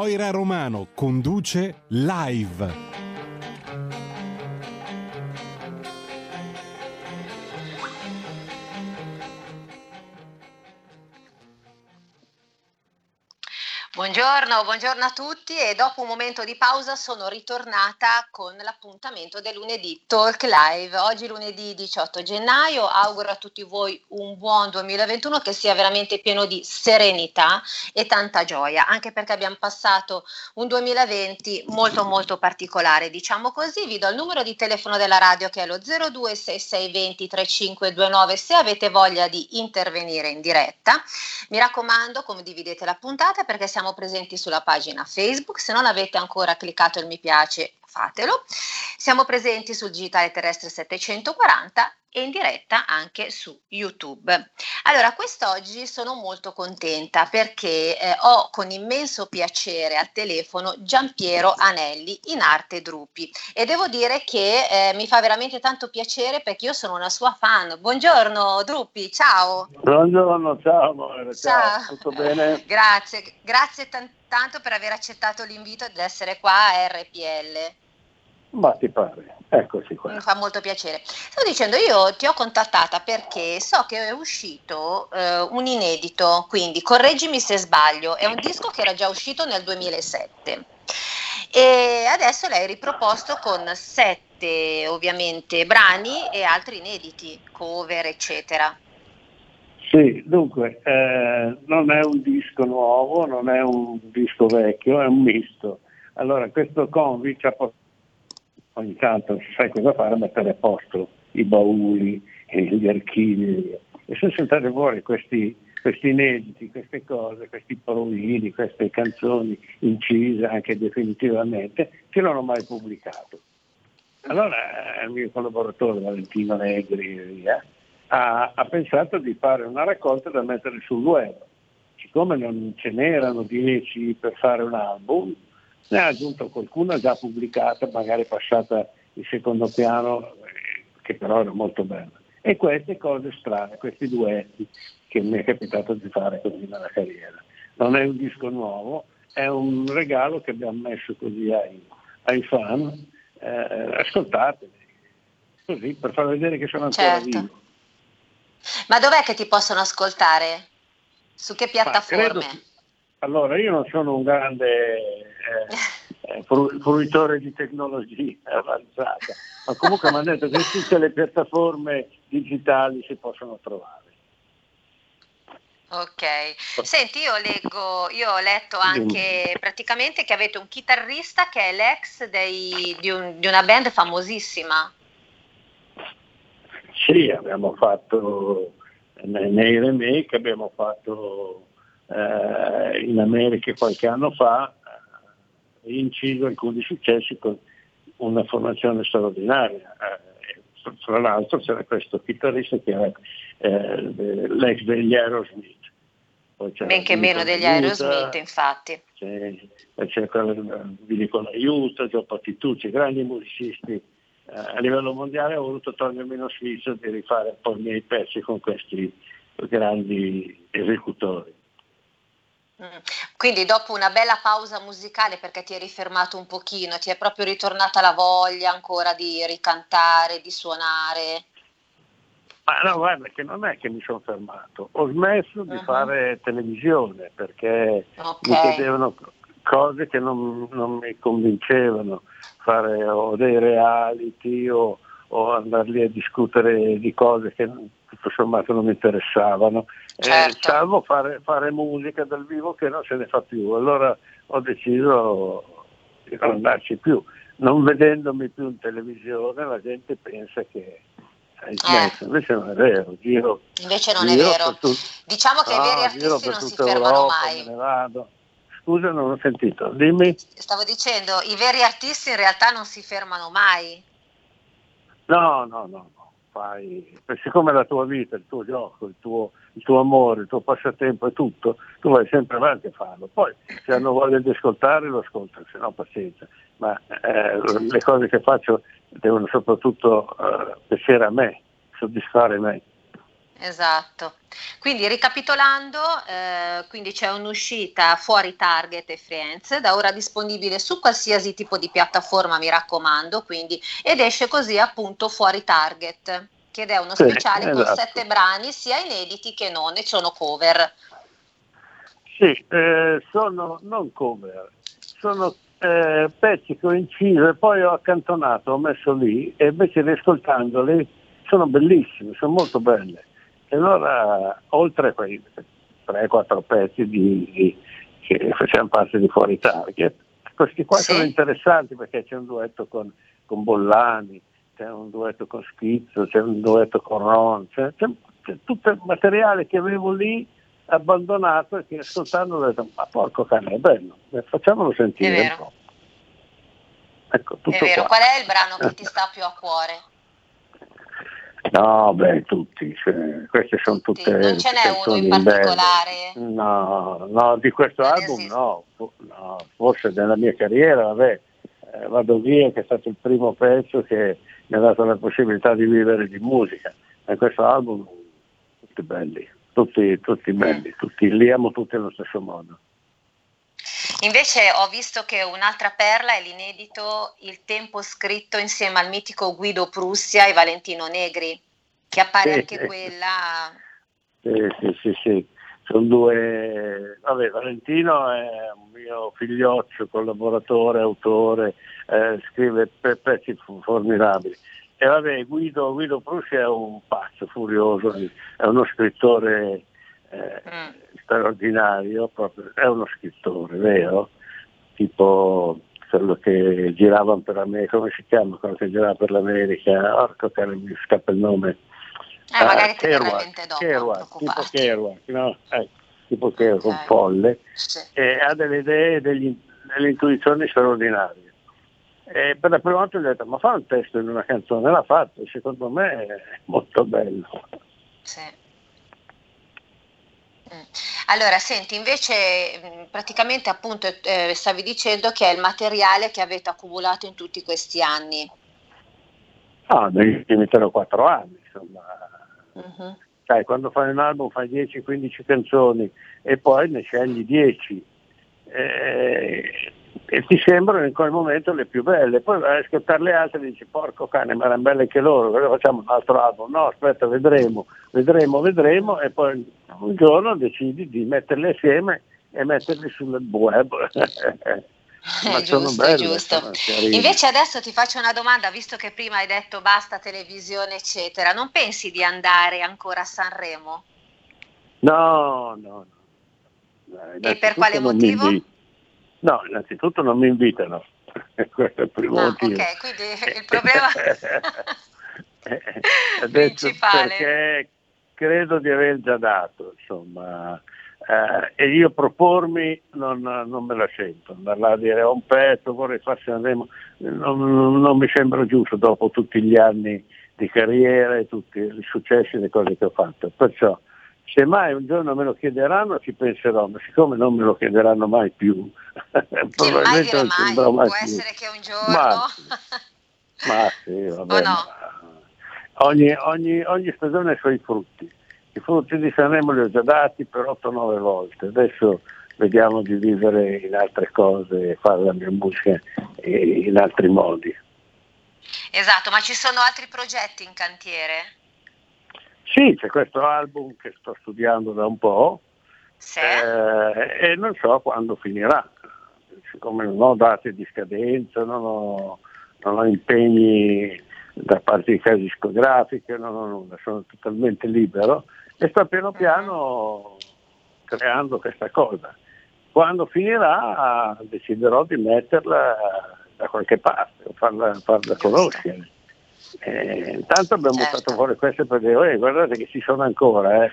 Moira Romano conduce live. Buongiorno, buongiorno a tutti e dopo un momento di pausa sono ritornata con l'appuntamento del lunedì Talk Live. Oggi lunedì 18 gennaio, auguro a tutti voi un buon 2021 che sia veramente pieno di serenità e tanta gioia, anche perché abbiamo passato un 2020 molto molto particolare, diciamo così. Vi do il numero di telefono della radio che è lo 026620 3529 se avete voglia di intervenire in diretta. Mi raccomando, condividete la puntata perché siamo presenti sulla pagina Facebook, se non avete ancora cliccato il mi piace fatelo. Siamo presenti sul Digitale Terrestre 740 e in diretta anche su YouTube. Allora, quest'oggi sono molto contenta perché eh, ho con immenso piacere al telefono Giampiero Anelli in arte Drupi e devo dire che eh, mi fa veramente tanto piacere perché io sono una sua fan. Buongiorno Drupi, ciao. Buongiorno, ciao amore, ciao. ciao. tutto bene? grazie, grazie t- tanto per aver accettato l'invito ad essere qua a RPL. Ma ti pare, eccoci qua. Mi fa molto piacere. Stavo dicendo, io ti ho contattata perché so che è uscito eh, un inedito, quindi correggimi se sbaglio, è un disco che era già uscito nel 2007 e adesso l'hai riproposto con sette ovviamente brani e altri inediti, cover eccetera. Sì, dunque, eh, non è un disco nuovo, non è un disco vecchio, è un misto. Allora, questo convi ci ha portato ogni tanto sai cosa fare, mettere a posto i bauli, gli archivi e sono saltate fuori questi, questi inediti, queste cose, questi provini, queste canzoni incise anche definitivamente che non ho mai pubblicato. Allora il mio collaboratore Valentino Negri via, ha, ha pensato di fare una raccolta da mettere sul web. Siccome non ce n'erano dieci per fare un album, ne ha aggiunto qualcuna già pubblicata, magari passata in secondo piano, eh, che però era molto bella. E queste cose strane, questi duetti che mi è capitato di fare così nella carriera. Non è un disco nuovo, è un regalo che abbiamo messo così ai, ai fan. Eh, ascoltateli, così per far vedere che sono ancora certo. vivo. Ma dov'è che ti possono ascoltare? Su che piattaforme? allora, io non sono un grande eh, eh fruitore di tecnologia avanzata, ma comunque mi hanno detto che tutte le piattaforme digitali si possono trovare. Ok, senti io leggo, io ho letto anche praticamente che avete un chitarrista che è l'ex dei, di, un, di una band famosissima. Sì, abbiamo fatto nei remake, abbiamo fatto eh, in America qualche anno fa, e inciso alcuni successi con una formazione straordinaria. Eh, fra l'altro c'era questo chitarrista che era eh, l'ex degli Aerosmith. Ben che meno degli Aerosmith, infatti. C'è, c'è Billy con l'aiuto, Gio Patitucci, grandi musicisti eh, a livello mondiale ho voluto togliermi lo sfizio di rifare un po' i miei pezzi con questi grandi esecutori. Mm. Quindi dopo una bella pausa musicale perché ti eri fermato un pochino, ti è proprio ritornata la voglia ancora di ricantare, di suonare? Ma no, guarda che non è che mi sono fermato, ho smesso di uh-huh. fare televisione perché okay. mi chiedevano cose che non, non mi convincevano, fare o dei reality o, o andare lì a discutere di cose che tutto sommato non mi interessavano, eh, certo. eh, salvo fare, fare, musica dal vivo che non se ne fa più. Allora ho deciso di non andarci più. Non vedendomi più in televisione la gente pensa che smesso, eh. invece non è vero, giro. Invece non è vero. Tu... Diciamo che no, i veri artisti non si fermano Europa, mai. Scusa, non ho sentito, dimmi. Stavo dicendo, i veri artisti in realtà non si fermano mai. No, no, no, no. Fai, siccome la tua vita, il tuo gioco, il tuo, il tuo amore, il tuo passatempo è tutto, tu vai sempre avanti a farlo. Poi se hanno voglia di ascoltare lo ascoltano, se no pazienza. Ma eh, le cose che faccio devono soprattutto eh, piacere a me, soddisfare me. Esatto. Quindi ricapitolando, eh, quindi c'è un'uscita fuori Target e Friends, da ora disponibile su qualsiasi tipo di piattaforma, mi raccomando, quindi, ed esce così appunto fuori Target, che è uno speciale sì, esatto. con sette brani, sia inediti che non, e sono cover. Sì, eh, sono non cover, sono eh, pezzi che ho inciso e poi ho accantonato, ho messo lì e invece riascoltandoli sono bellissimi, sono molto belle. E allora, oltre a quei 3-4 pezzi di, di, che facevano parte di Fuori Target, questi qua sì. sono interessanti perché c'è un duetto con, con Bollani, c'è un duetto con Schizzo, c'è un duetto con Ron, c'è, c'è, c'è tutto il materiale che avevo lì abbandonato e che ascoltando ho detto ma porco cane è bello, facciamolo sentire un po'. Ecco, è vero, qua. qual è il brano che ti sta più a cuore? No, beh, tutti, cioè, queste sono tutte... Non ce n'è uno in particolare? Belle. No, no, di questo non album no. no. forse nella mia carriera, vabbè, eh, Vado via che è stato il primo pezzo che mi ha dato la possibilità di vivere di musica. E questo album, tutti belli, tutti, tutti belli, mm. tutti, li amo tutti allo stesso modo. Invece ho visto che un'altra perla è l'inedito Il tempo scritto insieme al mitico Guido Prussia e Valentino Negri, che appare sì, anche sì. quella... Sì, sì, sì, sì. Sono due... Vabbè, Valentino è un mio figlioccio, collaboratore, autore, eh, scrive pezzi formidabili. E vabbè, Guido, Guido Prussia è un pazzo furioso, è uno scrittore eh, mm. straordinario, proprio, è uno scrittore, vero? Tipo quello che giravano per l'America, come si chiama quello che girava per l'America? Orco che mi scappa il nome. Eh, magari ah, Kerouac, dopo, Kerouac, tipo Kerouac, no? Eh, tipo Kerouac, okay. un folle, sì. e ha delle idee, degli, delle intuizioni straordinarie. E per la prima volta ho detto, ma fa un testo in una canzone, l'ha fatto, secondo me è molto bello. Sì. Mm. Allora, senti, invece mm, praticamente appunto eh, stavi dicendo che è il materiale che avete accumulato in tutti questi anni. Ah, negli ultimi 3 o 4 anni, insomma. Uh-huh. Sai, quando fai un album fai 10-15 canzoni e poi ne scegli 10. Eh, e ti sembrano in quel momento le più belle, poi vai a ascoltare le altre e dici porco cane, ma erano belle anche loro, allora facciamo un altro album, no aspetta vedremo, vedremo, vedremo e poi un giorno decidi di metterle assieme e metterli sul web. Ma giusto, belle, giusto. Invece adesso ti faccio una domanda, visto che prima hai detto basta televisione, eccetera, non pensi di andare ancora a Sanremo? No, no, no. e per quale motivo? No, innanzitutto non mi invitano, questo è il primo ah, motivo. Ok, quindi il problema Adesso perché credo di aver già dato, insomma, eh, e io propormi non, non, me la sento, andare là a dire ho un pezzo, vorrei farsi Sanremo, non, non mi sembra giusto dopo tutti gli anni di carriera e tutti i successi e le cose che ho fatto. Perciò se mai un giorno me lo chiederanno ci penserò, ma siccome non me lo chiederanno mai più, probabilmente non ci andrò mai Può più. essere che un giorno... Ma, ma sì, vabbè. No? Ogni, ogni, ogni, stagione ha i suoi frutti. I frutti di Sanremo li ho già dati per 8-9 volte, adesso vediamo di vivere in altre cose e fare la mia musica in altri modi. Esatto, ma ci sono altri progetti in cantiere? Sì, c'è questo album che sto studiando da un po' sì. eh, e non so quando finirà, siccome non ho date di scadenza, non ho, non ho impegni da parte di case discografiche, non ho nulla, sono totalmente libero e sto piano piano creando questa cosa. Quando finirà deciderò di metterla da qualche parte, farla, farla conoscere. Eh, intanto abbiamo Certo. buttato fuori queste per dire, "Eh, guardate che ci sono ancora. Eh.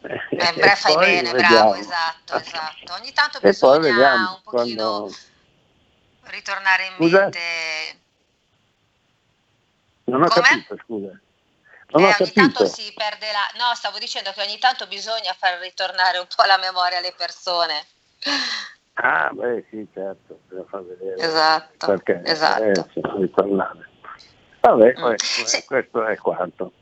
Eh, beh, fai bene, vediamo. bravo, esatto, esatto. Ogni tanto E bisogna vediamo un pochino quando... ritornare in Scusa? mente. Non ho Come? capito, scusa. Non Eh, ho ogni capito. tanto si perde la... No, stavo dicendo che ogni tanto bisogna far ritornare un po' la memoria alle persone. Ah, beh, sì, certo, bisogna far vedere. Esatto, Perché esatto. eh, ritornare. Vabbè, Mm. questo, questo è quanto.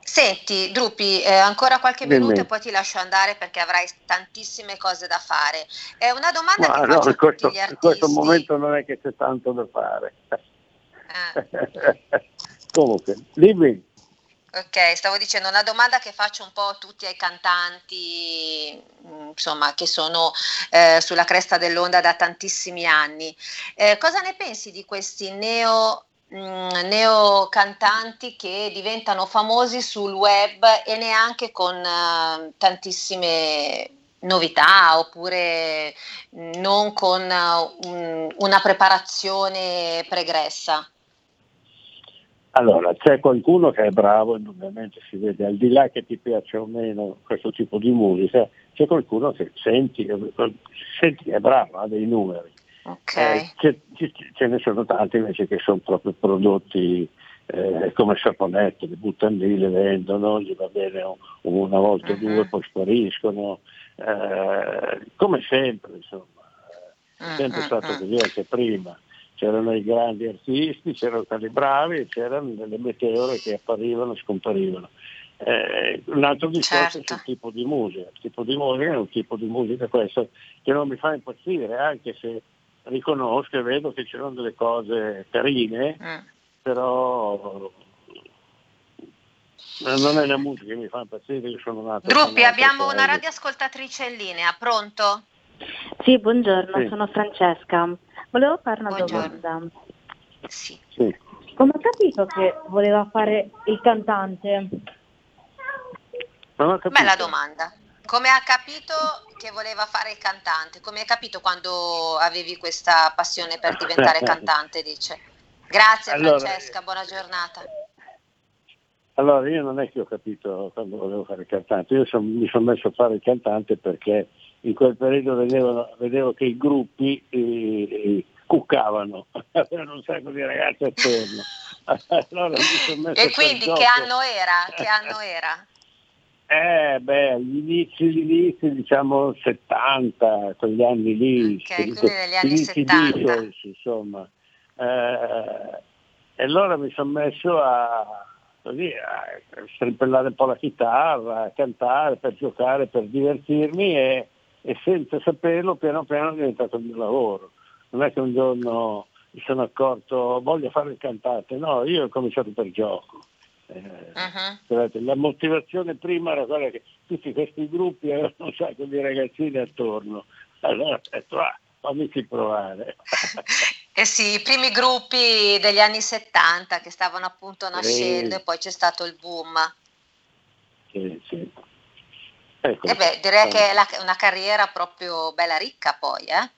Senti, Drupi, eh, ancora qualche Dimmi. minuto e poi ti lascio andare perché avrai tantissime cose da fare. È una domanda Ma che no, faccio in questo, in questo momento non è che c'è tanto da fare. Eh, Comunque, dimmi. ok, stavo dicendo una domanda che faccio un po' a tutti ai cantanti, mh, insomma, che sono eh, sulla cresta dell'onda da tantissimi anni. Eh, cosa ne pensi di questi neo, mh, neo cantanti che diventano famosi sul web e neanche con eh, tantissime novità oppure mh, non con eh, un- una preparazione pregressa? Allora, c'è qualcuno che è bravo, indubbiamente si vede, al di là che ti piaccia o meno questo tipo di musica, c'è qualcuno che senti, senti che è bravo, ha dei numeri. Ok. Eh, ce, ce- ce ne sono tanti invece che sono proprio prodotti eh, come saponette, li buttano lì, le vendono, gli va bene un- una volta o due, Mhm. poi spariscono, eh, come sempre, insomma, è Mm, sempre mm, stato mm. così anche prima. C'erano i grandi artisti, c'erano quelli bravi e c'erano delle meteore che apparivano e scomparivano. Eh, un altro discorso Certo. sul tipo di musica. Il tipo di musica è un tipo di musica questo che non mi fa impazzire, anche se riconosco e vedo che c'erano delle cose carine, Mm. però non è la musica che mi fa impazzire, io sono nato... Gruppi, abbiamo una radioascoltatrice in linea, pronto? Sì, buongiorno, Sì. sono Francesca. Volevo fare una Buongiorno. domanda. Sì. Sì. Come ha capito che voleva fare il cantante? Ho. Bella domanda. Come ha capito che voleva fare il cantante? Come hai capito quando avevi questa passione per diventare cantante, dice. Grazie Allora, Francesca, buona giornata. Allora, io non è che ho capito quando volevo fare il cantante, io son- mi sono messo a fare il cantante perché in quel periodo vedevo, vedevo che i gruppi eh, eh, cuccavano, avevano un sacco di ragazzi attorno. Allora E quindi che anno era? Che anno era? Eh, beh, agli inizi, gli inizi, diciamo 70, quegli anni lì. Ok, quegli- quindi negli anni inizi 70. Beatles, insomma. Eh, e allora mi sono messo a, così, a strimpellare un po' la chitarra, a cantare, per giocare, per divertirmi e, e senza saperlo piano piano è diventato il mio lavoro. Non è che un giorno mi sono accorto voglio fare il cantante, no, io ho cominciato per gioco. Eh. Guardate, La motivazione prima era quella che tutti questi gruppi avevano un sacco di ragazzini attorno. Allora ho detto, ah, fammici provare. Eh sì, i primi gruppi degli anni 70 che stavano appunto nascendo Sì. e poi c'è stato il boom. Sì, sì. Ecco, E beh, direi che è la- una carriera proprio bella ricca poi, eh?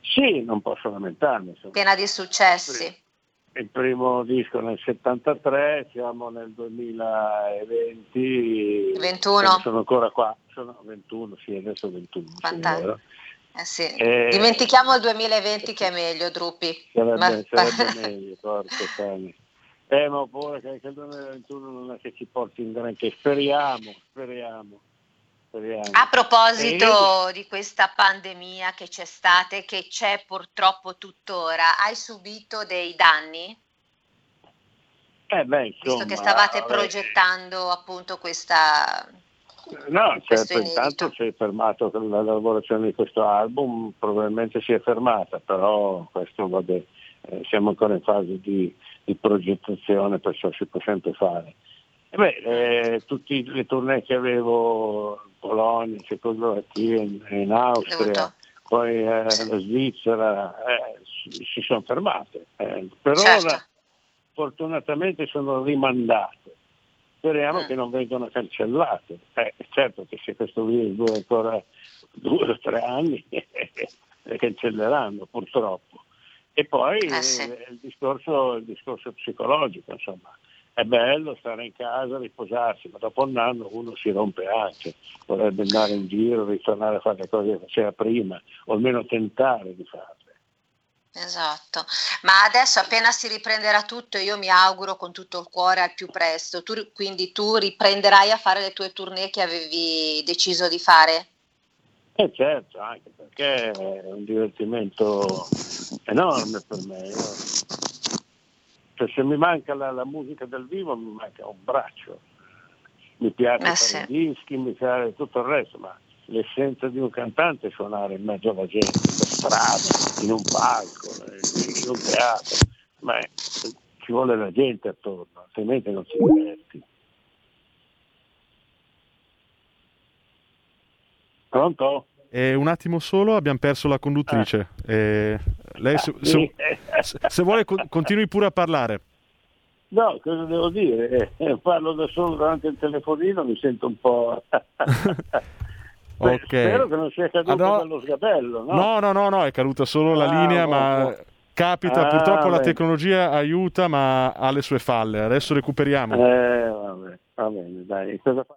Sì, non posso lamentarmi. insomma. piena di successi. Il primo disco nel 73, siamo nel 2020. 21. Sono ancora qua, sono 21, sì, adesso 21. sì, Fantastico. Eh sì. Eh, Dimentichiamo il 2020 che è meglio, Drupi. Sarebbe, Ma- sarebbe meglio, porco cane. Eh, ma pure che anche il 2021 non è che ci porti in granché. Speriamo, speriamo, speriamo. A proposito di questa pandemia che c'è stata e che c'è purtroppo tuttora, hai subito dei danni? Eh, beh, Visto insomma, che stavate vabbè. progettando appunto questa... No, questo certo, intanto si è fermato la lavorazione di questo album, probabilmente si è fermata, però questo vabbè, eh, siamo ancora in fase di, di progettazione, perciò si può sempre fare. E beh, eh, tutte le tournée che avevo in Polonia, in Cecoslovacchia, in, in Austria, Dovuto. poi eh, la Svizzera, eh, si, si sono fermate. Eh, per Certo. ora fortunatamente sono rimandate. Speriamo Mm. che non vengano cancellate. Eh, certo che se questo virus dura ancora due o tre anni le cancelleranno purtroppo. E poi Eh sì. eh, il, discorso, il discorso psicologico, insomma. È bello stare in casa, riposarsi, ma dopo un anno uno si rompe anche, vorrebbe andare in giro, ritornare a fare le cose che faceva prima, o almeno tentare di farle. Esatto, ma adesso appena si riprenderà tutto, io mi auguro con tutto il cuore al più presto. Tu, quindi tu riprenderai a fare le tue tournée che avevi deciso di fare? E certo, anche perché è un divertimento enorme per me. Io- cioè, se mi manca la, la musica dal vivo mi manca un braccio. Mi piace Eh fare sì. i dischi, mi piace tutto il resto, ma l'essenza di un cantante è suonare in mezzo alla gente, per strada, in un palco, in un teatro. Ma è- ci vuole la gente attorno, altrimenti non si diverti. Pronto? E un attimo solo, abbiamo perso la conduttrice. E lei, se, se- se- se vuole, con- continui pure a parlare. No, cosa devo dire? Eh, parlo da solo davanti al telefonino, mi sento un po'... Ok. Spero che non sia caduto Ah, no. dallo sgabello, no? No, no, no, no, è caduta solo la Ah, linea, boh, ma boh. capita. Ah, Purtroppo la bene. tecnologia aiuta, ma ha le sue falle. Adesso recuperiamo. Eh, vabbè, va bene, dai. Cosa fa?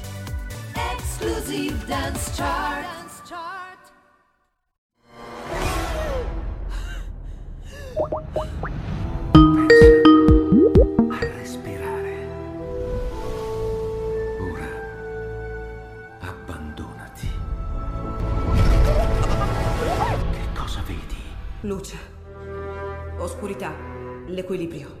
Exclusive Dance Chart. respirare. Ora abbandonati. Che cosa vedi? Luce. Oscurità. L'equilibrio.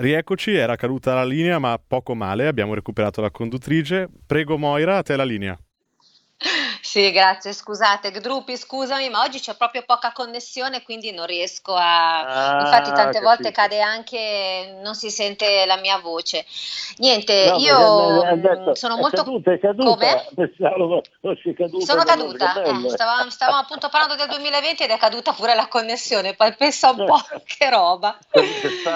Rieccoci, era caduta la linea, ma poco male. Abbiamo recuperato la conduttrice. Prego, Moira, a te la linea. Sì, grazie, scusate, Gdrupi, scusami, ma oggi c'è proprio poca connessione, quindi non riesco a... Ah, Infatti tante volte capito. cade anche, non si sente la mia voce. Niente, No, io mm, detto, sono è molto... caduta, è caduta. Come? Pensavo fosse caduta. Sono caduta, eh, stavamo, stavamo appunto parlando del 2020 ed è caduta pure la connessione, poi pensa un po' che roba.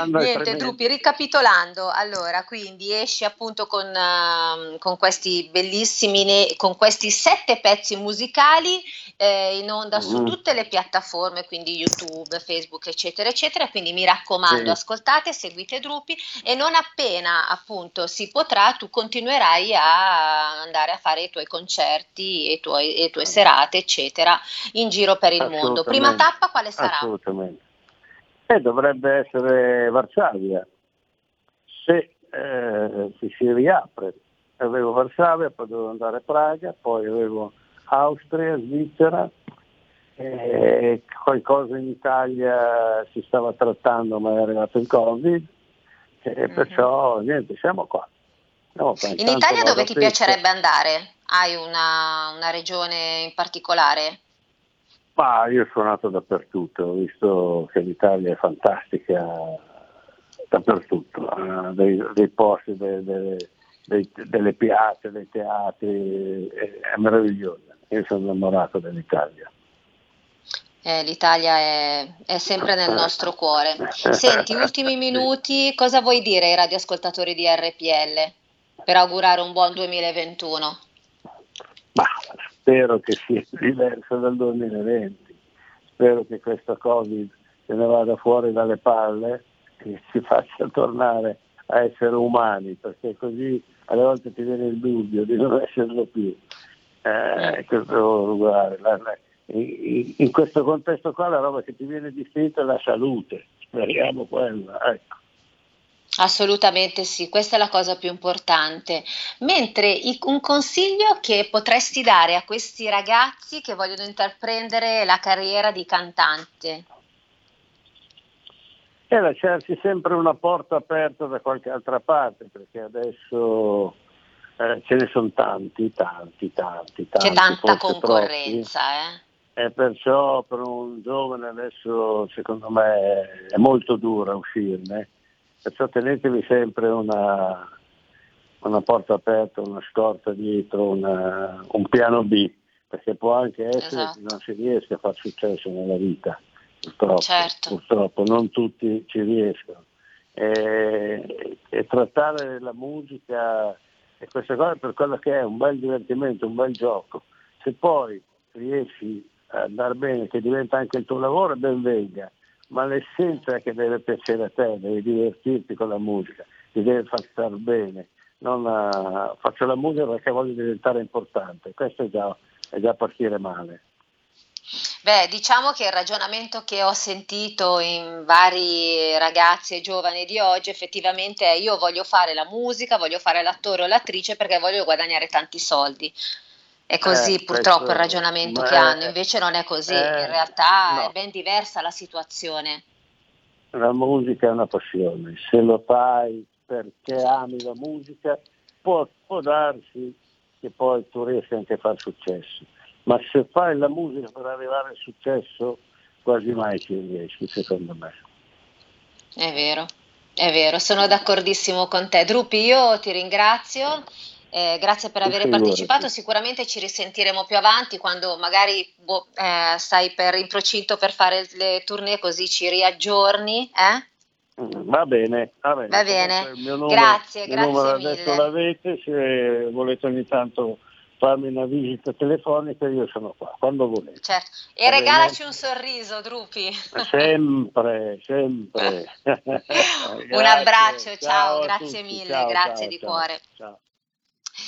Niente. Drupi, ricapitolando, allora, quindi esci appunto con, ehm, con questi bellissimi, ne- con questi sette pezzi musicali eh, in onda su Mhm. tutte le piattaforme, quindi YouTube, Facebook, eccetera, eccetera. Quindi mi raccomando, Sì. ascoltate, seguite Drupi e non appena appunto si potrà, tu continuerai a andare a fare i tuoi concerti e le tue serate, eccetera, in giro per il mondo. Prima tappa quale sarà? Assolutamente. E dovrebbe essere Varsavia. Se eh, si riapre. Avevo Varsavia, poi dovevo andare a Praga, poi avevo Austria, Svizzera, e qualcosa in Italia si stava trattando ma è arrivato il Covid e perciò niente, siamo qua. Qua. In Italia dove ti piacerebbe andare? Hai una, una regione in particolare? Ma io ho suonato dappertutto, ho visto che l'Italia è fantastica dappertutto, dei, dei posti, dei- dei- dei- delle piazze, dei teatri, è, è meravigliosa. Io sono innamorato dell'Italia. Eh, L'Italia è, è sempre nel nostro cuore. Senti, ultimi minuti, cosa vuoi dire ai radioascoltatori di RPL per augurare un buon 2021? Ma spero che sia diverso dal 2020, spero che questo Covid se ne vada fuori dalle palle e ci faccia tornare a essere umani, perché così alle volte ti viene il dubbio di non esserlo più. Eh, questo, guarda, la- la- in, in questo contesto qua la roba che ti viene distinta è la salute, speriamo quella. Ecco. Assolutamente sì, questa è la cosa più importante. Mentre i- un consiglio che potresti dare a questi ragazzi che vogliono intraprendere la carriera di cantante? E lasciarsi sempre una porta aperta da qualche altra parte, perché adesso eh, ce ne sono tanti, tanti, tanti, tanti. C'è tanta forse troppi. concorrenza, eh? E perciò per un giovane adesso secondo me è molto dura uscirne, perciò tenetevi sempre una, una porta aperta, una scorta dietro, una- un piano B, perché può anche essere Esatto. che non si riesca a fare successo nella vita, purtroppo, Certo. purtroppo non tutti ci riescono. E, e trattare la musica e queste cose per quello che è un bel divertimento, un bel gioco. Se poi riesci a andare bene, che diventa anche il tuo lavoro, ben venga, ma l'essenza è che deve piacere a te, devi divertirti con la musica, ti deve far star bene. Non, eh, faccio la musica perché voglio diventare importante, questo è già, è già partire male. Beh, diciamo che il ragionamento che ho sentito in vari ragazzi e giovani di oggi effettivamente è io voglio fare la musica, voglio fare l'attore o l'attrice perché voglio guadagnare tanti soldi. È così Eh, purtroppo questo- il ragionamento che è- hanno, invece non è così, eh, in realtà no. è ben diversa la situazione. La musica è una passione, se lo fai perché ami la musica può, può darsi che poi tu riesci anche a far successo, ma se fai la musica per arrivare al successo quasi mai ci riesci secondo me. È vero, è vero, sono d'accordissimo con te. Drupi, io ti ringrazio, eh, grazie per aver partecipato. Sicuramente ci risentiremo più avanti quando magari boh, eh, stai per in procinto per fare le tournée, così ci riaggiorni. Eh? Va bene, va bene. Va bene. Numero- Grazie, grazie numero mille. adesso l'avete, se volete ogni tanto farmi una visita telefonica io sono qua, quando volete. Certo. E regalaci un sorriso, Drupi. Sempre, sempre. Un abbraccio, ciao, a grazie tutti. mille, Ciao, grazie ciao, di ciao, cuore. ciao.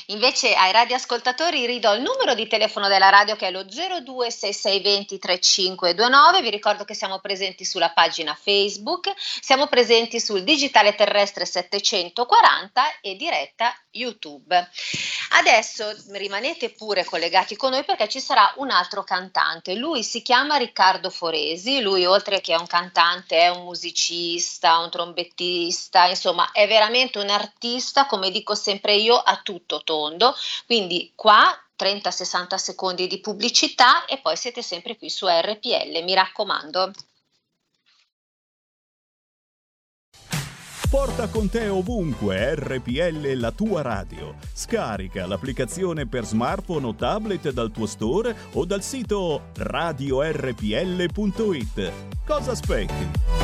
Invece ai radioascoltatori ridò il numero di telefono della radio che è lo 026620 3529. Vi ricordo che siamo presenti sulla pagina Facebook, siamo presenti sul digitale terrestre 740 e diretta YouTube. Adesso rimanete pure collegati con noi perché ci sarà un altro cantante. Lui si chiama Riccardo Foresi, lui oltre che è un cantante è un musicista, un trombettista, insomma è veramente un artista, come dico sempre io, a tutto tondo. Quindi qua 30-60 secondi di pubblicità e poi siete sempre qui su RPL, mi raccomando. Porta con te ovunque RPL la tua radio. Scarica l'applicazione per smartphone o tablet dal tuo store o dal sito radiorpl.it. Cosa aspetti?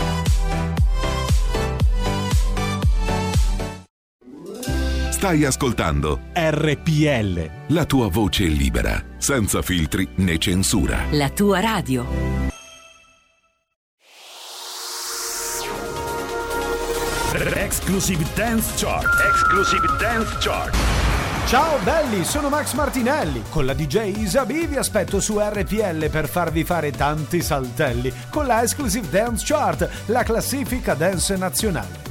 Stai ascoltando RPL. la tua voce libera, senza filtri né censura. La tua radio. Exclusive Dance Chart. Exclusive Dance Chart. Ciao belli, sono Max Martinelli. Con la DJ Isabi vi aspetto su RPL per farvi fare tanti saltelli con la Exclusive Dance Chart, la classifica dance nazionale.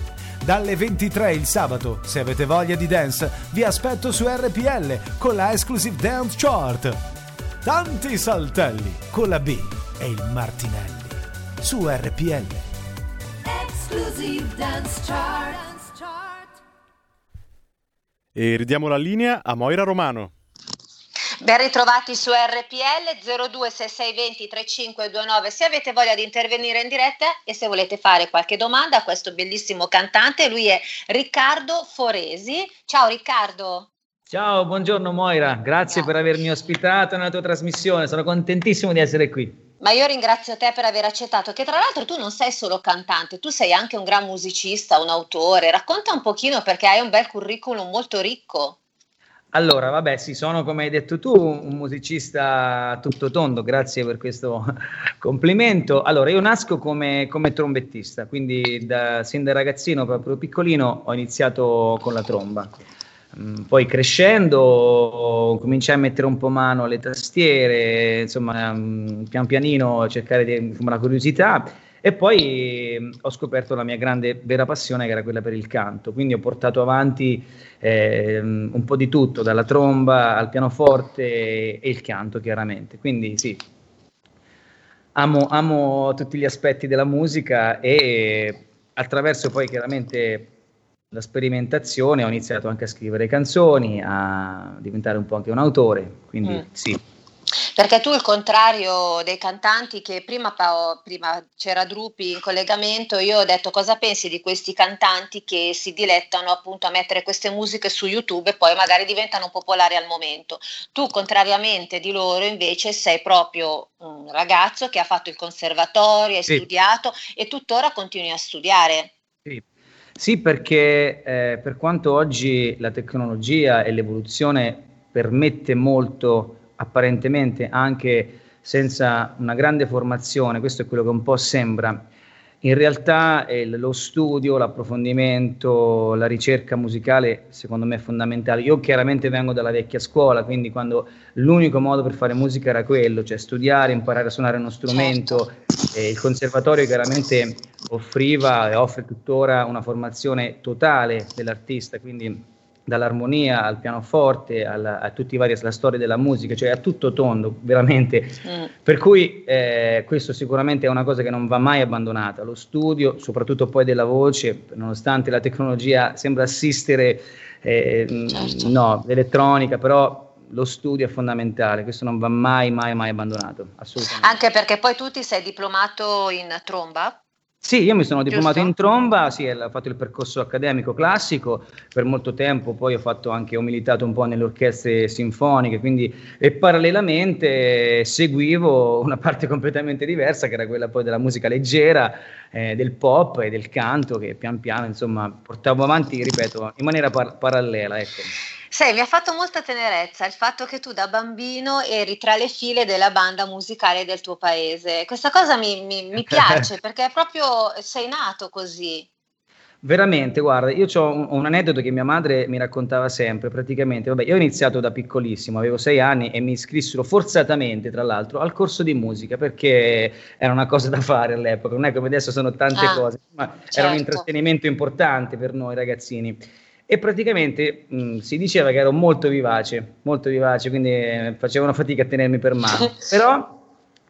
Dalle 23 il sabato, se avete voglia di dance, vi aspetto su RPL con la Exclusive Dance Chart. Tanti saltelli con la B e il Martinelli su RPL. Exclusive Dance Chart. E ridiamo la linea a Moira Romano. Ben ritrovati su RPL 026620 3529 se avete voglia di intervenire in diretta e se volete fare qualche domanda a questo bellissimo cantante, lui è Riccardo Foresi. Ciao Riccardo. Ciao, buongiorno Moira, grazie per avermi ospitato nella tua trasmissione, sono contentissimo di essere qui. Ma io ringrazio te per aver accettato, che tra l'altro tu non sei solo cantante, tu sei anche un gran musicista, un autore. Racconta un pochino perché hai un bel curriculum molto ricco. Allora, vabbè, sì, sono come hai detto tu un musicista tutto tondo, grazie per questo complimento. Allora, io nasco come, come trombettista, quindi da, sin da ragazzino, proprio piccolino, ho iniziato con la tromba. Mm, Poi crescendo cominciai a mettere un po' mano alle tastiere, insomma, mm, pian pianino cercare di la curiosità e poi mm, ho scoperto la mia grande vera passione che era quella per il canto, quindi ho portato avanti ehm, un po' di tutto, dalla tromba al pianoforte e il canto chiaramente, quindi sì, amo, amo tutti gli aspetti della musica e attraverso poi chiaramente la sperimentazione ho iniziato anche a scrivere canzoni, a diventare un po' anche un autore, quindi Mm. sì. Perché tu, il contrario dei cantanti che prima, pa- prima c'era Drupi in collegamento, io ho detto cosa pensi di questi cantanti che si dilettano appunto a mettere queste musiche su YouTube e poi magari diventano popolari al momento. Tu, contrariamente di loro, invece sei proprio un ragazzo che ha fatto il conservatorio, hai Sì. studiato e tuttora continui a studiare. Sì, Sì, perché eh, per quanto oggi la tecnologia e l'evoluzione permette molto, apparentemente anche senza una grande formazione, questo è quello che un po' sembra, in realtà eh, lo studio, l'approfondimento, la ricerca musicale secondo me è fondamentale. Io chiaramente vengo dalla vecchia scuola, quindi quando l'unico modo per fare musica era quello, cioè studiare, imparare a suonare uno strumento, e il conservatorio chiaramente offriva e offre tuttora una formazione totale dell'artista, quindi dall'armonia al pianoforte alla- a tutti i vari alla storia della musica, cioè a tutto tondo, veramente. Per cui eh, questo sicuramente è una cosa che non va mai abbandonata, lo studio, soprattutto poi della voce, nonostante la tecnologia sembra assistere, eh, mh, no, l'elettronica, però lo studio è fondamentale, questo non va mai, mai, mai abbandonato, assolutamente. Anche perché poi tu ti sei diplomato in tromba? Sì, io mi sono diplomato Giusto? in tromba, sì, ho fatto il percorso accademico classico per molto tempo, poi ho fatto anche, ho militato un po' nelle orchestre sinfoniche, quindi e parallelamente seguivo una parte completamente diversa, che era quella poi della musica leggera, eh, del pop e del canto, che pian piano, insomma, portavo avanti, ripeto, in maniera par- parallela, ecco. Sai, mi ha fatto molta tenerezza il fatto che tu da bambino eri tra le file della banda musicale del tuo paese. Questa cosa mi, mi- mi piace perché è proprio sei nato così. Veramente, guarda, io ho un, un aneddoto che mia madre mi raccontava sempre, praticamente, vabbè, io ho iniziato da piccolissimo, avevo sei anni e mi iscrissero forzatamente, tra l'altro, al corso di musica perché era una cosa da fare all'epoca, non è come adesso sono tante Ah, cose, ma era certo. un intrattenimento importante per noi ragazzini. E praticamente mh, si diceva che ero molto vivace, molto vivace, quindi eh, facevano fatica a tenermi per mano. Però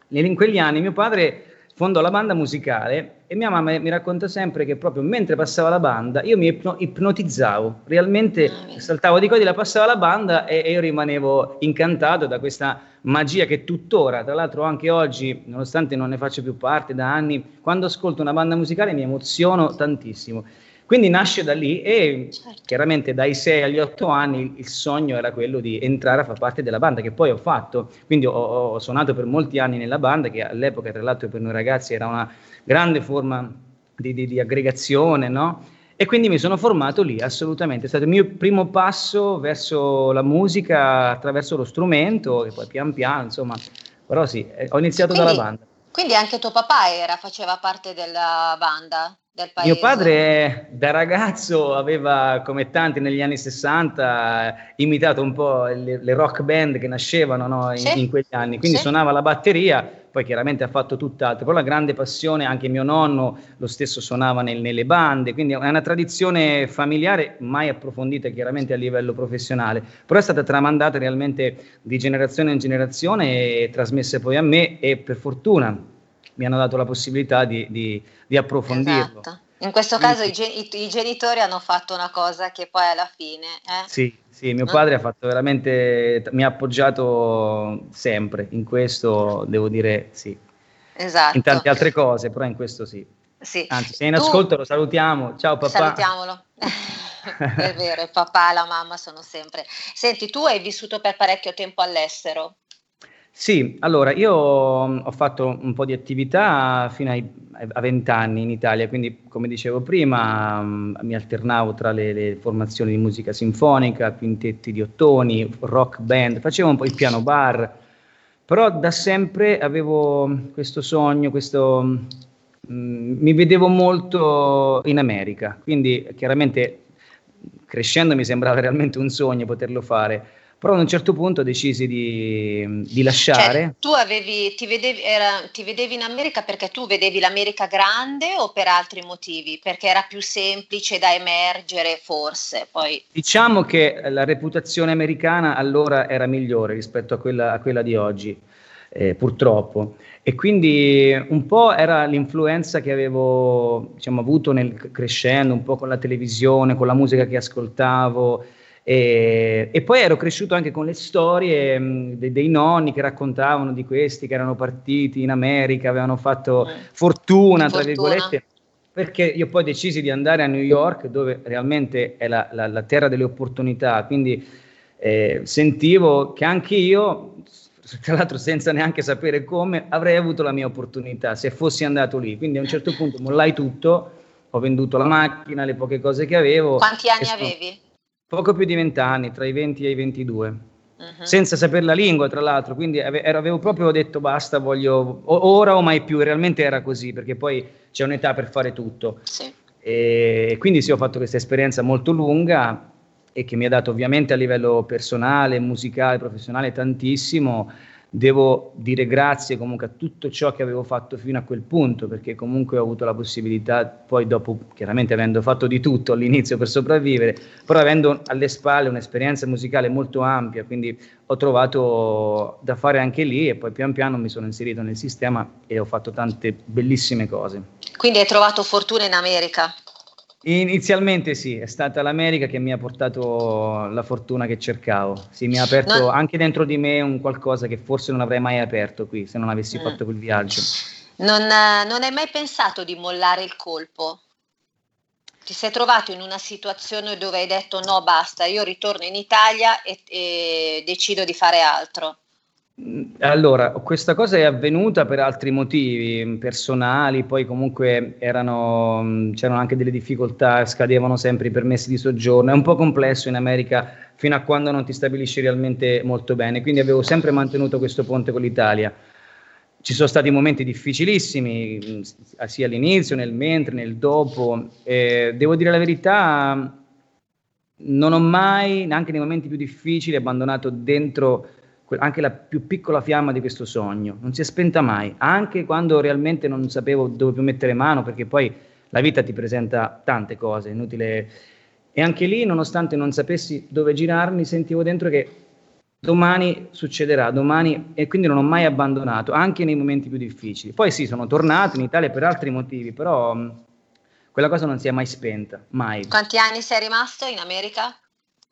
in quegli anni mio padre fondò la banda musicale e mia mamma mi racconta sempre che proprio mentre passava la banda io mi ipno- ipnotizzavo, realmente saltavo di qua e di là, passava la banda e, e io rimanevo incantato da questa magia che tuttora, tra l'altro anche oggi, nonostante non ne faccia più parte da anni, quando ascolto una banda musicale mi emoziono tantissimo. Quindi nasce da lì e chiaramente dai 6 agli 8 anni il- il sogno era quello di entrare a far parte della banda, che poi ho fatto. Quindi ho, ho suonato per molti anni nella banda, che all'epoca tra l'altro per noi ragazzi era una grande forma di, di- di aggregazione, no? E quindi mi sono formato lì, assolutamente. È stato il mio primo passo verso la musica attraverso lo strumento, e poi pian piano, insomma. Però sì, eh, ho iniziato Quindi- dalla banda. Quindi anche tuo papà era, faceva parte della banda. Del paese? Mio padre da ragazzo aveva, come tanti negli anni 60, imitato un po' le, le rock band che nascevano no, in, Sì. in quegli anni, quindi Sì. suonava la batteria, poi chiaramente ha fatto tutt'altro, però la grande passione, anche mio nonno lo stesso suonava nel- nelle bande, quindi è una tradizione familiare mai approfondita chiaramente a livello professionale, però è stata tramandata realmente di generazione in generazione e trasmessa poi a me e per fortuna mi hanno dato la possibilità di, di- di approfondirlo. Esatto. In questo caso i, gen- i- genitori hanno fatto una cosa che poi alla fine... eh, Sì, sì, mio No? padre ha fatto veramente, mi ha appoggiato sempre, in questo devo dire sì, Esatto. in tante altre cose, però in questo sì. Sì. Anzi, se in Tu- ascolto lo salutiamo, ciao papà. Salutiamolo. È vero, il papà e la mamma sono sempre. Senti, tu hai vissuto per parecchio tempo all'estero. Sì, allora io mm, ho fatto un po' di attività fino ai, a 20 anni in Italia, quindi come dicevo prima mm, mi alternavo tra le, le formazioni di musica sinfonica, quintetti di ottoni, rock band, facevo un po' il piano bar, però da sempre avevo questo sogno, questo, mm, mi vedevo molto in America, quindi chiaramente crescendo mi sembrava realmente un sogno poterlo fare, però ad un certo punto decisi di, di lasciare. Cioè, tu avevi, ti, vedevi, era- ti vedevi in America perché tu vedevi l'America grande o per altri motivi? Perché era più semplice da emergere, forse. Poi Diciamo che la reputazione americana allora era migliore rispetto a quella, a quella di oggi, eh, purtroppo. E quindi un po' era l'influenza che avevo diciamo, avuto nel crescendo, un po' con la televisione, con la musica che ascoltavo. E, e poi ero cresciuto anche con le storie mh, de- dei nonni che raccontavano di questi che erano partiti in America, avevano fatto fortuna, tra virgolette, perché io poi decisi di andare a New York, dove realmente è la, la- la terra delle opportunità, quindi eh, sentivo che anche io, tra l'altro senza neanche sapere come, avrei avuto la mia opportunità se fossi andato lì. Quindi a un certo punto mollai tutto, ho venduto la macchina, le poche cose che avevo. quanti anni sono- avevi? Poco più di vent'anni, tra i 20 e i 22 Mhm. senza sapere la lingua, tra l'altro, quindi ave- avevo proprio detto basta, voglio o- ora o mai più, realmente era così, perché poi c'è un'età per fare tutto. Sì. E quindi sì, ho fatto questa esperienza molto lunga e che mi ha dato ovviamente a livello personale, musicale, professionale tantissimo. Devo dire grazie comunque a tutto ciò che avevo fatto fino a quel punto, perché comunque ho avuto la possibilità, poi dopo, chiaramente avendo fatto di tutto all'inizio per sopravvivere, però avendo alle spalle un'esperienza musicale molto ampia, quindi ho trovato da fare anche lì e poi pian piano mi sono inserito nel sistema e ho fatto tante bellissime cose. Quindi hai trovato fortuna in America. Inizialmente sì, è stata l'America che mi ha portato la fortuna che cercavo. Sì, mi ha aperto No. anche dentro di me un qualcosa che forse non avrei mai aperto qui se non avessi Mm. fatto quel viaggio. Non, non hai mai pensato di mollare il colpo? Ti sei trovato in una situazione dove hai detto no, basta, io ritorno in Italia e, e decido di fare altro. Allora, questa cosa è avvenuta per altri motivi mh, personali, poi comunque erano, mh, c'erano anche delle difficoltà, scadevano sempre i permessi di soggiorno, è un po' complesso in America fino a quando non ti stabilisci realmente molto bene, quindi avevo sempre mantenuto questo ponte con l'Italia. Ci sono stati momenti difficilissimi, sia all'inizio, nel mentre, nel dopo. Eh, devo dire la verità, non ho mai, neanche nei momenti più difficili, abbandonato dentro anche la più piccola fiamma di questo sogno. Non si è spenta mai, anche quando realmente non sapevo dove più mettere mano, perché poi la vita ti presenta tante cose, inutile. E anche lì, nonostante non sapessi dove girarmi, sentivo dentro che domani succederà, domani, e quindi non ho mai abbandonato, anche nei momenti più difficili. Poi sì, sono tornato in Italia per altri motivi, però mh, quella cosa non si è mai spenta, mai. Quanti anni sei rimasto in America?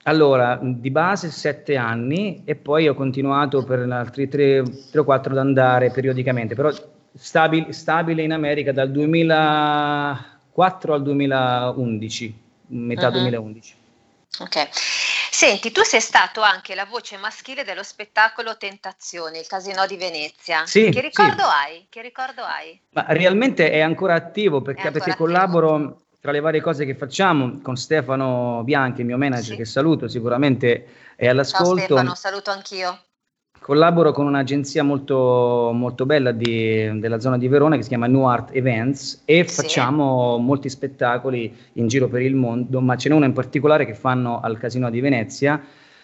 Allora, di base sette anni e poi ho continuato per altri tre, tre o quattro ad andare periodicamente, però stabil- stabile in America dal 2004 al 2011, metà Mhm. 2011. Ok. Senti, tu sei stato anche la voce maschile dello spettacolo Tentazione, il Casino di Venezia. Sì, che ricordo sì. hai? Che ricordo hai? Ma realmente è ancora attivo perché, È ancora perché attivo. collaboro tra le varie cose che facciamo con Stefano Bianchi, il mio manager, Sì. che saluto, sicuramente è Ciao all'ascolto. Stefano, saluto anch'io. collaboro con un'agenzia molto, molto bella di, della zona di Verona che si chiama New Art Events e Sì. facciamo molti spettacoli in giro per il mondo, ma ce n'è uno in particolare che fanno al Casino di Venezia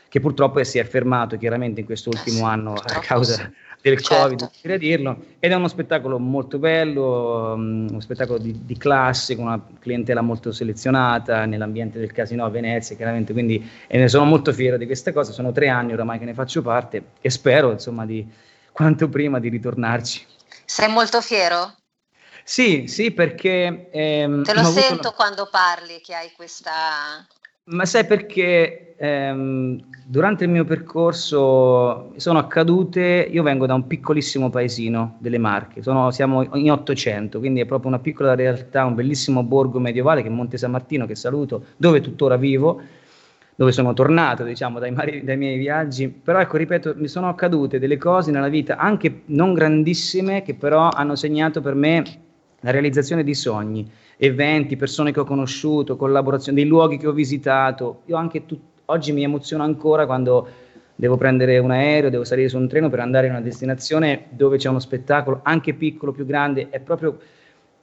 che purtroppo si è fermato chiaramente in questo ultimo anno a causa del Covid, difficile dirlo, ed è uno spettacolo molto bello, um, uno spettacolo di, di classe con una clientela molto selezionata nell'ambiente del casino a Venezia, chiaramente, quindi e ne sono molto fiero di questa cosa, sono tre anni oramai che ne faccio parte e spero insomma di quanto prima di ritornarci. Sei molto fiero? Sì, sì, perché... ehm, Te lo avuto sento una- quando parli che hai questa... Ma sai perché ehm, durante il mio percorso sono accadute, io vengo da un piccolissimo paesino delle Marche, sono- siamo in 800, quindi è proprio una piccola realtà, un bellissimo borgo medievale che è Monte San Martino, che saluto, dove tuttora vivo, dove sono tornato, diciamo, dai, mari- dai miei viaggi. Però ecco, ripeto, mi sono accadute delle cose nella vita, anche non grandissime, che però hanno segnato per me la realizzazione di sogni, eventi, persone che ho conosciuto, collaborazioni, dei luoghi che ho visitato. Io anche tu- oggi mi emoziono ancora quando devo prendere un aereo, devo salire su un treno per andare in una destinazione dove c'è uno spettacolo, anche piccolo, più grande, è proprio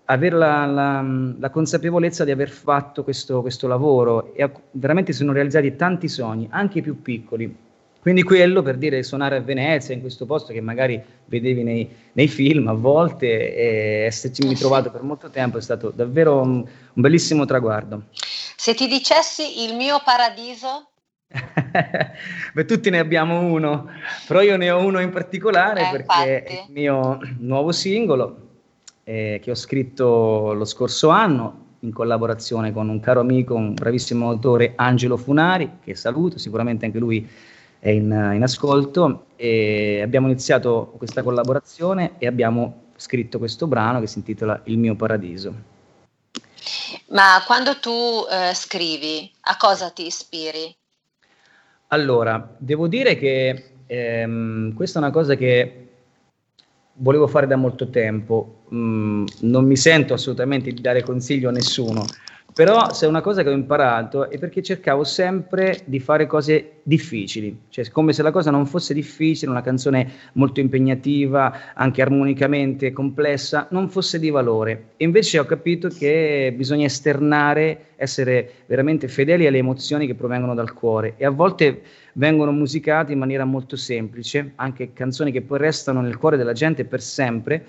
avere la, la- la consapevolezza di aver fatto questo, questo lavoro e veramente sono realizzati tanti sogni, anche i più piccoli. Quindi quello per dire suonare a Venezia, in questo posto che magari vedevi nei, nei film a volte e esserci trovato per molto tempo è stato davvero un, un bellissimo traguardo. Se ti dicessi il mio paradiso, Beh, tutti ne abbiamo uno, però io ne ho uno in particolare Eh, perché è il mio nuovo singolo eh, che ho scritto lo scorso anno in collaborazione con un caro amico, un bravissimo autore Angelo Funari, che saluto, sicuramente anche lui è in, in ascolto, e abbiamo iniziato questa collaborazione e abbiamo scritto questo brano che si intitola Il mio paradiso. ma quando tu eh, scrivi, a cosa ti ispiri? Allora, devo dire che ehm, questa è una cosa che volevo fare da molto tempo. Mm, non mi sento assolutamente di dare consiglio a nessuno, però se una cosa che ho imparato è perché cercavo sempre di fare cose difficili, cioè come se la cosa non fosse difficile, una canzone molto impegnativa, anche armonicamente complessa, non fosse di valore. E invece ho capito che bisogna esternare, essere veramente fedeli alle emozioni che provengono dal cuore e a volte vengono musicate in maniera molto semplice, anche canzoni che poi restano nel cuore della gente per sempre.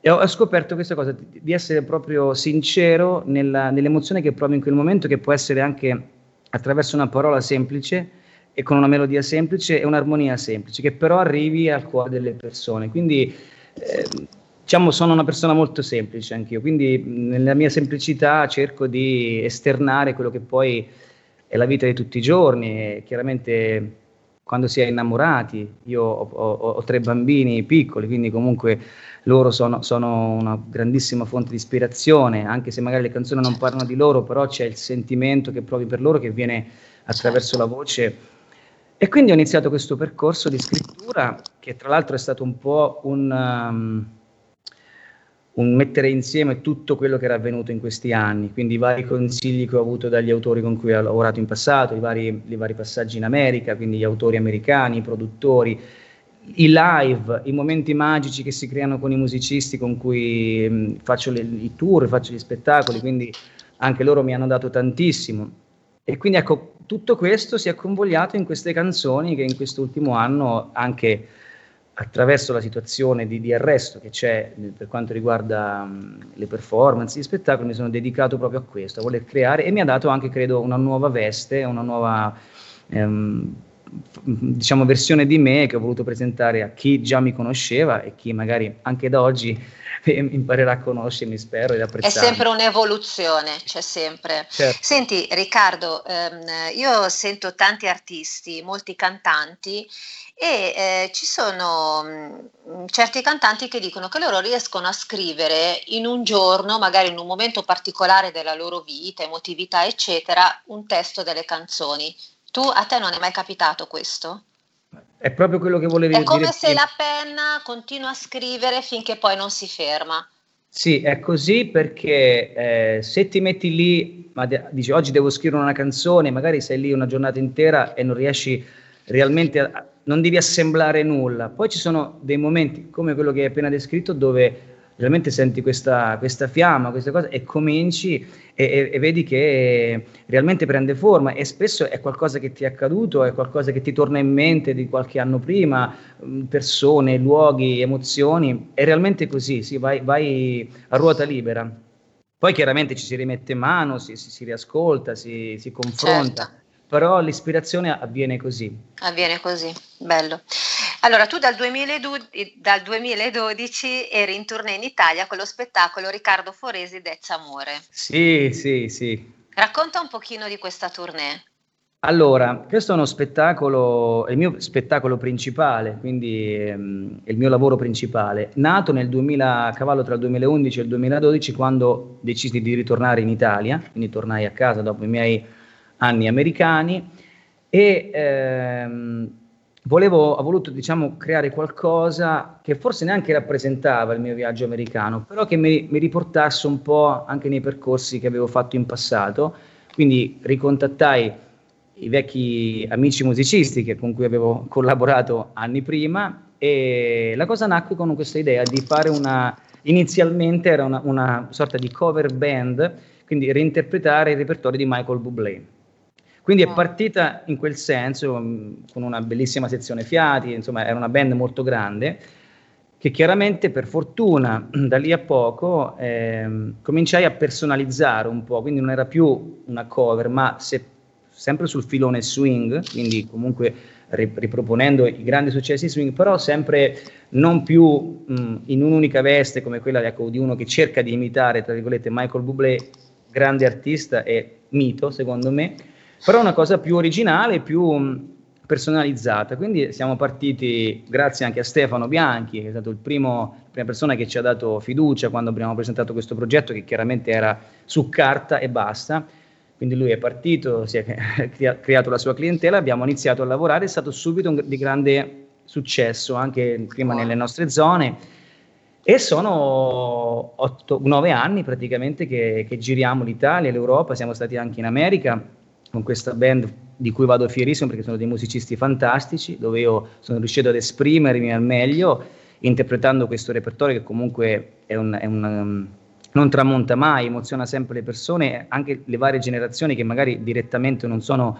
E ho scoperto questa cosa, di essere proprio sincero nella- nell'emozione che provi in quel momento, che può essere anche attraverso una parola semplice e con una melodia semplice e un'armonia semplice, che però arrivi al cuore delle persone. Quindi, eh, diciamo, sono una persona molto semplice anch'io, quindi nella mia semplicità cerco di esternare quello che poi è la vita di tutti i giorni. Chiaramente quando si è innamorati, io ho, ho- ho tre bambini piccoli, quindi comunque loro sono, sono una grandissima fonte di ispirazione, anche se magari le canzoni non parlano di loro, però c'è il sentimento che provi per loro che viene attraverso la voce. E quindi ho iniziato questo percorso di scrittura che tra l'altro è stato un po' un, um, un mettere insieme tutto quello che era avvenuto in questi anni, quindi i vari consigli che ho avuto dagli autori con cui ho lavorato in passato, i vari, i vari passaggi in America, quindi gli autori americani, i produttori, i live, i momenti magici che si creano con i musicisti con cui mh, faccio le- i tour, faccio gli spettacoli, quindi anche loro mi hanno dato tantissimo. E quindi ecco, tutto questo si è convogliato in queste canzoni che in quest'ultimo anno, anche attraverso la situazione di, di arresto che c'è eh, per quanto riguarda mh, le performance, gli spettacoli, mi sono dedicato proprio a questo, a voler creare e mi ha dato anche, credo, una nuova veste, una nuova ehm, diciamo, versione di me che ho voluto presentare a chi già mi conosceva e chi magari anche da oggi imparerà a conoscermi, spero, ed È apprezzarmi. sempre un'evoluzione, c'è sempre. Certo. Senti Riccardo, ehm, io sento tanti artisti, molti cantanti e eh, ci sono mh, certi cantanti che dicono che loro riescono a scrivere in un giorno, magari in un momento particolare della loro vita, emotività, eccetera, un testo delle canzoni. Tu a te non è mai capitato questo? È proprio quello che volevi È dire come se prima. la penna continua a scrivere finché poi non si ferma. Sì, è così perché eh, se ti metti lì, ma de- dici oggi devo scrivere una canzone, magari sei lì una giornata intera e non riesci realmente a, non devi assemblare nulla. Poi ci sono dei momenti come quello che hai appena descritto dove realmente senti questa, questa fiamma, queste cose e cominci e, e- e vedi che realmente prende forma e spesso è qualcosa che ti è accaduto, è qualcosa che ti torna in mente di qualche anno prima, mh, persone, luoghi, emozioni, è realmente così, sì, vai, vai a ruota libera. Poi chiaramente ci si rimette in mano, si, si- si riascolta, si, si confronta, Certo. però l'ispirazione avviene così. Avviene così, bello. Allora, tu dal, 2012, dal 2012 eri in tournée in Italia con lo spettacolo Riccardo Foresi Dezza Amore. Sì, sì, sì. Racconta un pochino di questa tournée. Allora, questo è uno spettacolo, è il mio spettacolo principale, quindi ehm, è il mio lavoro principale, nato nel 2000, a cavallo tra il 2011 e il 2012 quando decisi di ritornare in Italia, quindi tornai a casa dopo i miei anni americani e ehm, volevo, ho voluto diciamo creare qualcosa che forse neanche rappresentava il mio viaggio americano, però che mi, mi riportasse un po' anche nei percorsi che avevo fatto in passato, quindi ricontattai i vecchi amici musicisti che- con cui avevo collaborato anni prima e la cosa nacque con questa idea di fare una, inizialmente era una, una sorta di cover band, quindi reinterpretare il repertorio di Michael Bublé. Quindi è partita in quel senso, mh, con una bellissima sezione fiati, insomma era una band molto grande, che chiaramente per fortuna da lì a poco ehm, cominciai a personalizzare un po', quindi non era più una cover, ma se- sempre sul filone swing, quindi comunque ri- riproponendo i grandi successi swing, però sempre non più mh, in un'unica veste come quella ecco, di uno che cerca di imitare, tra virgolette, Michael Bublé, grande artista e mito secondo me, però una cosa più originale, più mh, personalizzata. Quindi siamo partiti grazie anche a Stefano Bianchi, che è stato il primo, la prima persona che ci ha dato fiducia quando abbiamo presentato questo progetto, che chiaramente era su carta e basta. Quindi lui è partito, si è crea- creato la sua clientela, abbiamo iniziato a lavorare, è stato subito un- di grande successo anche prima nelle nostre zone. E sono 9 anni praticamente che, che giriamo l'Italia, l'Europa, siamo stati anche in America con questa band di cui vado fierissimo perché sono dei musicisti fantastici, dove io sono riuscito ad esprimermi al meglio interpretando questo repertorio che comunque è un, è un, um, non tramonta mai, emoziona sempre le persone, anche le varie generazioni che magari direttamente non sono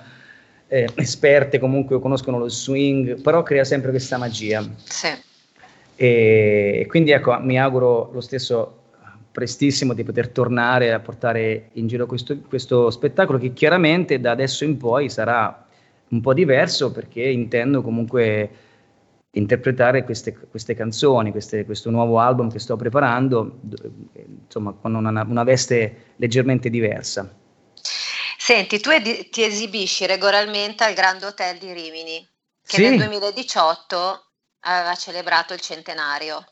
eh, esperte, comunque conoscono lo swing, però crea sempre questa magia. Sì. E quindi ecco, mi auguro lo stesso prestissimo di poter tornare a portare in giro questo, questo spettacolo che chiaramente da adesso in poi sarà un po' diverso perché intendo comunque interpretare queste, queste canzoni, queste- questo nuovo album che sto preparando, insomma con una, una veste leggermente diversa. Senti, tu edi- ti esibisci regolarmente al Grand Hotel di Rimini, che Sì. nel 2018 aveva celebrato il centenario.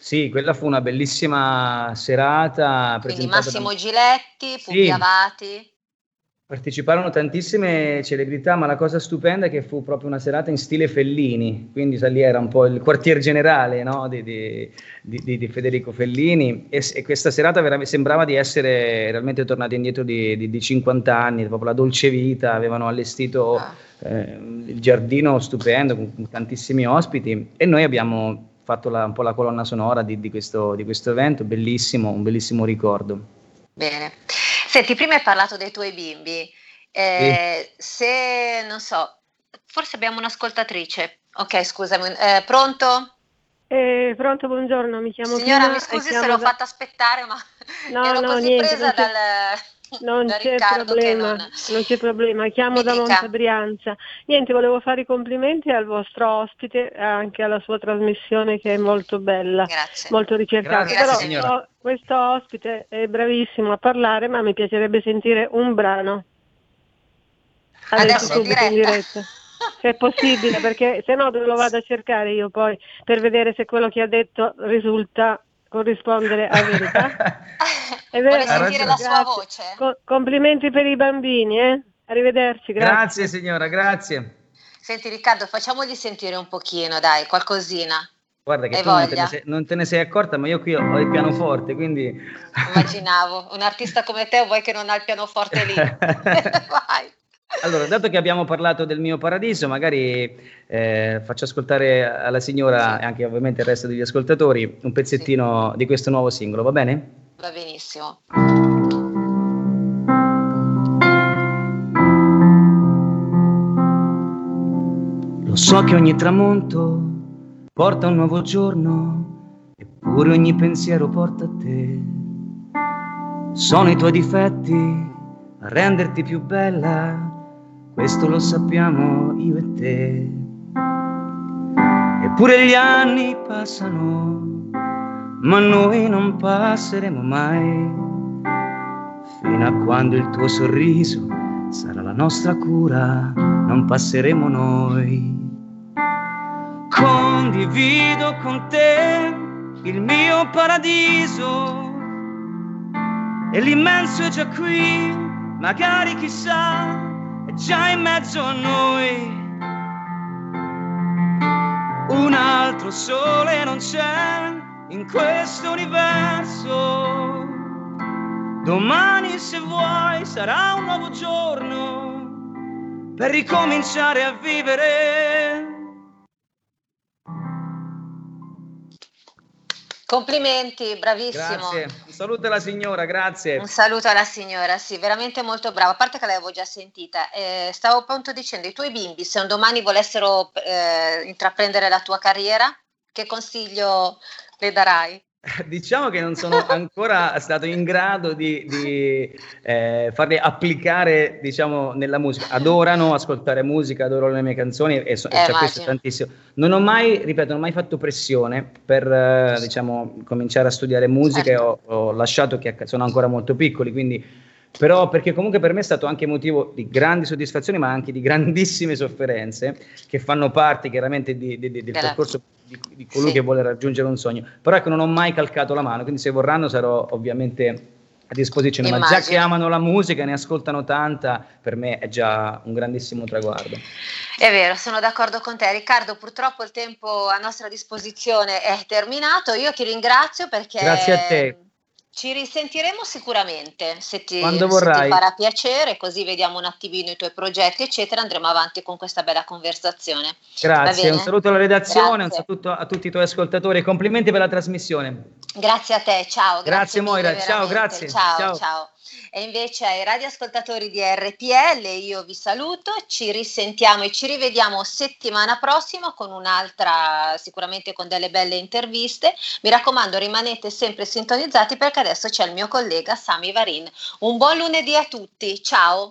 Sì, quella fu una bellissima serata. Quindi Massimo da- Giletti, Pupi Sì. Avati. Parteciparono tantissime celebrità, ma la cosa stupenda è che fu proprio una serata in stile Fellini, quindi lì era un po' il quartier generale no, di, di- di- di- Federico Fellini e, e questa serata vera- sembrava di essere realmente tornati indietro di, di- di 50 anni, proprio la dolce vita, avevano allestito eh, il giardino stupendo con, con tantissimi ospiti e noi abbiamo fatto la- un po' la colonna sonora di, di questo, di questo evento, bellissimo, un bellissimo ricordo. Bene. Senti, prima hai parlato dei tuoi bimbi. Eh, Se, non so, forse abbiamo un'ascoltatrice. Ok, scusami, eh, pronto? Eh, pronto, buongiorno, mi chiamo Signora, Pina mi scusi chiamo se l'ho da- fatta aspettare, ma No, ero no, così niente, presa c'è- dal, Non da c'è problema, non... non c'è problema. Chiamo da dica. Monza Brianza. Niente, volevo fare i complimenti al vostro ospite e anche alla sua trasmissione che è molto bella, molto ricercata. Grazie, Però oh, questo ospite è bravissimo a parlare, ma mi piacerebbe sentire un brano. Adesso in subito in diretta. diretta. Se è possibile, perché se no dove lo vado a cercare io poi per vedere se quello che ha detto risulta corrispondere a verità. È vero? Vuole sentire la sua voce? Co- complimenti per i bambini, eh? Arrivederci, grazie. Grazie signora, grazie. Senti Riccardo, facciamogli sentire un pochino, dai, qualcosina. Guarda che Hai tu non te, sei, non te ne sei accorta, ma io qui ho, ho il pianoforte, quindi Immaginavo, un artista come te vuoi che non ha il pianoforte lì. Vai. Allora, dato che abbiamo parlato del mio paradiso, magari eh, faccio ascoltare alla signora e anche ovviamente al resto degli ascoltatori un pezzettino di questo nuovo singolo, va bene? Va benissimo. Lo so che ogni tramonto porta un nuovo giorno, eppure ogni pensiero porta a te. Sono i tuoi difetti a renderti più bella, questo lo sappiamo io e te. Eppure gli anni passano, ma noi non passeremo mai, fino a quando il tuo sorriso sarà la nostra cura, non passeremo noi. Condivido con te il mio paradiso e l'immenso è già qui, magari chissà, già in mezzo a noi. Un altro sole non c'è in questo universo. Domani se vuoi sarà un nuovo giorno per ricominciare a vivere. Complimenti, bravissimo. Grazie. Un saluto alla signora, grazie. Un saluto alla signora, sì, veramente molto brava. A parte che l'avevo già sentita, eh, stavo appunto dicendo, i tuoi bimbi, se un domani volessero eh, intraprendere la tua carriera, che consiglio le darai? Diciamo che non sono ancora stato in grado di, di eh, farli applicare diciamo, nella musica. Adorano ascoltare musica, adoro le mie canzoni e so, Eh, c'è questo tantissimo. Non ho mai, ripeto, non ho mai fatto pressione per eh, diciamo, cominciare a studiare musica e ho, ho lasciato che sono ancora molto piccoli, quindi però perché comunque per me è stato anche motivo di grandi soddisfazioni ma anche di grandissime sofferenze che fanno parte chiaramente di- di- di- del percorso di, colui che vuole raggiungere un sogno però ecco non ho mai calcato la mano quindi se vorranno sarò ovviamente a disposizione ma già Immagino. che amano la musica ne ascoltano tanta per me è già un grandissimo traguardo È vero, sono d'accordo con te. Riccardo, purtroppo il tempo a nostra disposizione è terminato. Io ti ringrazio perché grazie a te ci risentiremo sicuramente se ti, se ti farà piacere, così vediamo un attimino i tuoi progetti, eccetera. Andremo avanti con questa bella conversazione. Grazie un saluto alla redazione un Grazie. saluto a tutti i tuoi ascoltatori e complimenti per la trasmissione Grazie a te, ciao. Grazie, mille, Moira, ciao, grazie, Ciao, ciao. ciao. E invece ai radioascoltatori di RPL io vi saluto, ci risentiamo e ci rivediamo settimana prossima con un'altra, sicuramente con delle belle interviste. Mi raccomando, rimanete sempre sintonizzati perché adesso c'è il mio collega Sami Varin. Un buon lunedì a tutti, ciao.